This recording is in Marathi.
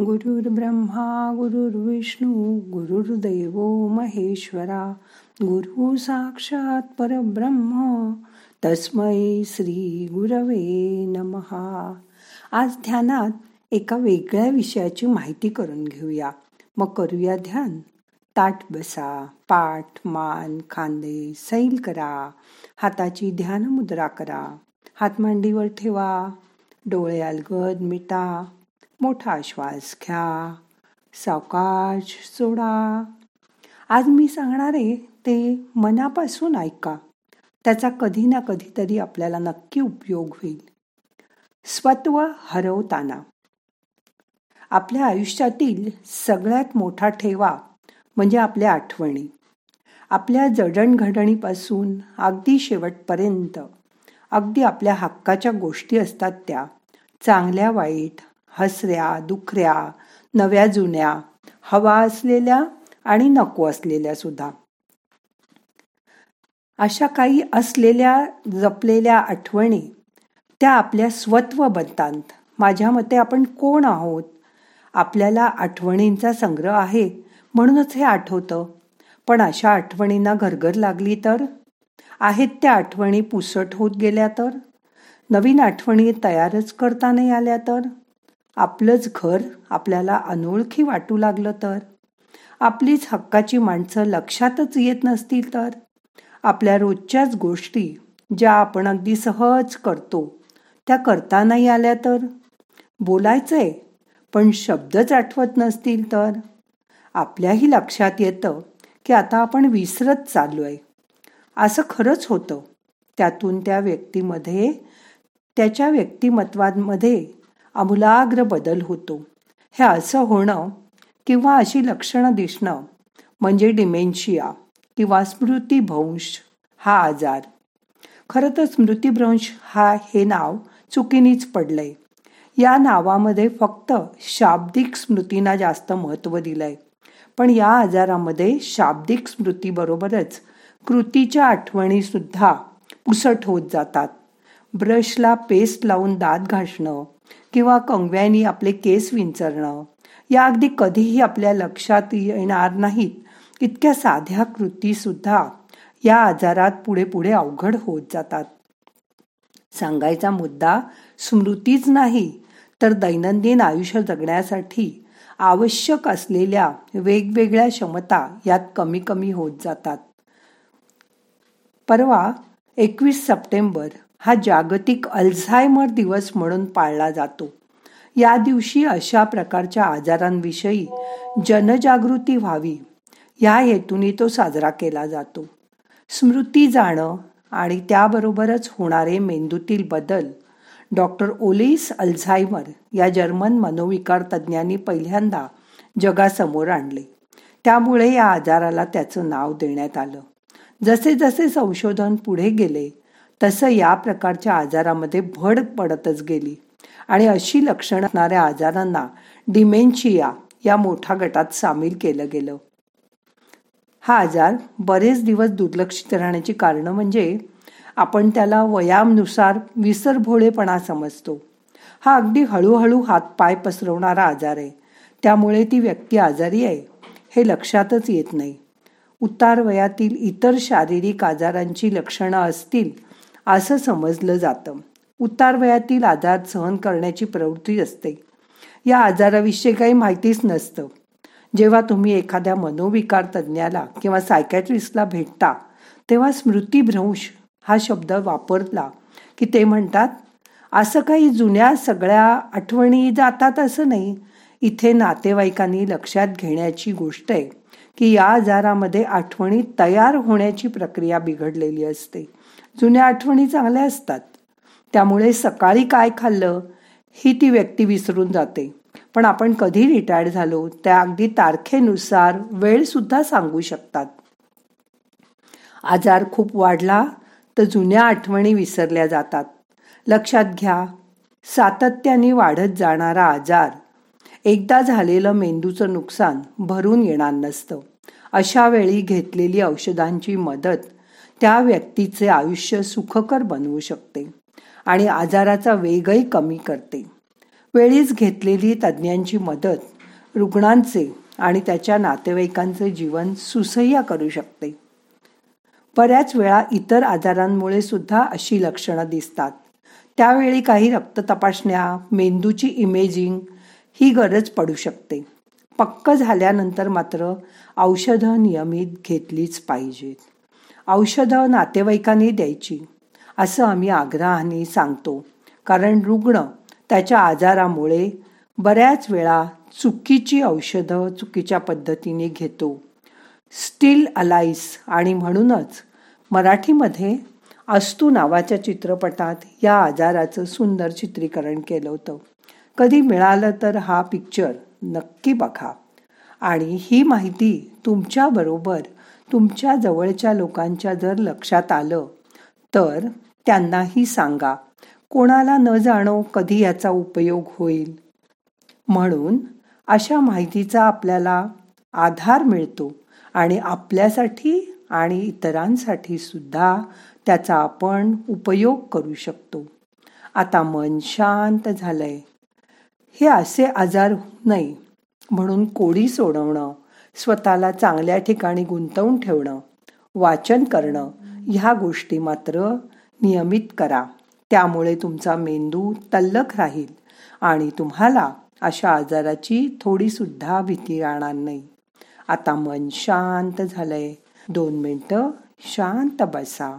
ब्रह्मा गुरुर्विष्णू गुरुर्दैव महेश्वरा गुरु साक्षात परब्रह्म तस्मै श्री गुरवे नमहा आज ध्यानात एका वेगळ्या विषयाची माहिती करून घेऊया. मग करूया ध्यान. ताट बसा पाठ मान खांदे सैल करा. हाताची ध्यान मुद्रा करा. हात मांडीवर ठेवा. डोळे अलगद मिटा. मोठा श्वास घ्या सावकाश सोडा. आज मी सांगणारे ते मनापासून ऐका. त्याचा कधी ना कधीतरी आपल्याला नक्की उपयोग होईल. स्वत्व हरवताना. आपल्या आयुष्यातील सगळ्यात मोठा ठेवा म्हणजे आपल्या आठवणी. आपल्या जडणघडणीपासून अगदी शेवटपर्यंत अगदी आपल्या हक्काच्या गोष्टी असतात त्या चांगल्या वाईट हसऱ्या दुखऱ्या नव्या जुन्या हवा असलेल्या आणि नको असलेल्या सुद्धा. अशा काही असलेल्या जपलेल्या आठवणी त्या आपल्या स्वत्व बनतात. माझ्या मते आपण कोण आहोत? आपल्याला आठवणींचा संग्रह आहे म्हणूनच हे आठवतं. पण अशा आठवणींना घरघर लागली तर? आहेत त्या आठवणी पुसट होत गेल्या तर? नवीन आठवणी तयारच करता नाही आल्या तर? आपलंच घर आपल्याला अनोळखी वाटू लागलं तर. आपलीच हक्काची माणसं लक्षातच येत नसतील तर. आपल्या रोजच्याच गोष्टी ज्या आपण अगदी सहज करतो त्या करता नाही आल्या तर. बोलायचंय पण शब्दच आठवत नसतील तर. आपल्याही लक्षात येतं की आता आपण विसरत चाललोय. असं खरंच होतं. त्यातून त्या व्यक्तीमध्ये त्याच्या व्यक्तिमत्वांमध्ये आमूलाग्र बदल होतो. हे असं होणं किंवा अशी लक्षणं दिसणं म्हणजे डिमेन्शिया किंवा स्मृतीभ्रंश हा आजार. खरं तर स्मृतीभ्रंश हा हे नाव चुकीनीच पडलंय. या नावामध्ये फक्त शाब्दिक स्मृतींना जास्त महत्त्व दिलंय. पण या आजारामध्ये शाब्दिक स्मृतीबरोबरच कृतीच्या आठवणी सुद्धा पुसट होत जातात. ब्रशला पेस्ट लावून दात घासणं किंवा कंगव्यानी आपले केस विंचरणं. या अगदी कधीही आपल्या लक्षात येणार नाहीत इतक्या साध्या कृती सुद्धा या आजारात पुढे पुढे अवघड होत जातात. सांगायचा मुद्दा स्मृतीच नाही तर दैनंदिन आयुष्य जगण्यासाठी आवश्यक असलेल्या वेगवेगळ्या क्षमता यात कमी कमी होत जातात. परवा एकवीस सप्टेंबर हा जागतिक अल्झायमर दिवस म्हणून पाळला जातो. या दिवशी अशा प्रकारच्या आजारांविषयी जनजागृती व्हावी. या हेतूने तो साजरा केला जातो. स्मृती जाणं आणि त्याबरोबरच होणारे मेंदूतील बदल डॉक्टर ओलिस अल्झायमर या जर्मन मनोविकार तज्ज्ञांनी पहिल्यांदा जगासमोर आणले. त्यामुळे या आजाराला त्याचं नाव देण्यात आलं. जसे जसे संशोधन पुढे गेले तसं या प्रकारच्या आजारामध्ये भड पडतच गेली. आणि अशी लक्षणं असणाऱ्या आजारांना डिमेन्शिया या मोठ्या गटात सामील केलं गेलं. हा आजार बरेच दिवस दुर्लक्षित राहण्याची कारणं म्हणजे आपण त्याला वयानुसार विसरभोळेपणा समजतो. हा अगदी हळूहळू हातपाय पसरवणारा आजार आहे. त्यामुळे ती व्यक्ती आजारी आहे हे लक्षातच येत नाही. उतार वयातील इतर शारीरिक आजारांची लक्षणं असतील असं समजलं जातं. उतार वयातील आजार सहन करण्याची प्रवृत्ती असते. या आजाराविषयी काही माहितीच नसतं. जेव्हा तुम्ही एखाद्या मनोविकार तज्ज्ञाला किंवा सायकॅट्रिस्टला भेटता तेव्हा स्मृतीभ्रंश हा शब्द वापरला की ते म्हणतात असं काही जुन्या सगळ्या आठवणी जातात असं नाही. इथे नातेवाईकांनी लक्षात घेण्याची गोष्ट आहे की या आजारामध्ये आठवणी तयार होण्याची प्रक्रिया बिघडलेली असते. जुन्या आठवणी चांगल्या असतात. त्यामुळे सकाळी काय खाल्लं ही ती व्यक्ती विसरून जाते. पण आपण कधी रिटायर्ड झालो त्या अगदी तारखेनुसार वेळ सुद्धा सांगू शकतात. आजार खूप वाढला तर जुन्या आठवणी विसरल्या जातात. लक्षात घ्या सातत्याने वाढत जाणारा आजार एकदा झालेलं मेंदूचं नुकसान भरून येणार नसतं. अशा वेळी घेतलेली औषधांची मदत त्या व्यक्तीचे आयुष्य सुखकर बनवू शकते आणि आजाराचा वेगही कमी करते. वेळीच घेतलेली तज्ज्ञांची मदत रुग्णांचे आणि त्याच्या नातेवाईकांचे जीवन सुसह्य करू शकते. बऱ्याच वेळा इतर आजारांमुळे सुद्धा अशी लक्षणं दिसतात. त्यावेळी काही रक्त तपासण्या मेंदूची इमेजिंग ही गरज पडू शकते. पक्क झाल्यानंतर मात्र औषधं नियमित घेतलीच पाहिजेत. औषधं नातेवाईकांनी द्यायची असं आम्ही आग्रहाने सांगतो. कारण रुग्ण त्याच्या आजारामुळे बऱ्याच वेळा चुकीची औषधं चुकीच्या पद्धतीने घेतो. स्टील अलाईस आणि म्हणूनच मराठीमध्ये अस्तू नावाच्या चित्रपटात या आजाराचं सुंदर चित्रीकरण केलं होतं. कधी मिळालं तर हा पिक्चर नक्की बघा. आणि ही माहिती तुमच्याबरोबर तुमच्या जवळच्या लोकांच्या जर लक्षात आलं तर त्यांनाही सांगा कोणाला न जाणो कधी याचा उपयोग होईल. म्हणून अशा माहितीचा आपल्याला आधार मिळतो आणि आपल्यासाठी आणि इतरांसाठी सुद्धा त्याचा आपण उपयोग करू शकतो. आता मन शांत झालंय. हे असे आजार नाही म्हणून कोडी सोडवणं स्वतःला चांगल्या ठिकाणी गुंतवून ठेवणं वाचन करणं ह्या गोष्टी मात्र नियमित करा. त्यामुळे तुमचा मेंदू तल्लख राहील आणि तुम्हाला अशा आजाराची थोडीसुद्धा भीती राहणार नाही. आता मन शांत झालंय. दोन मिनटं शांत बसा.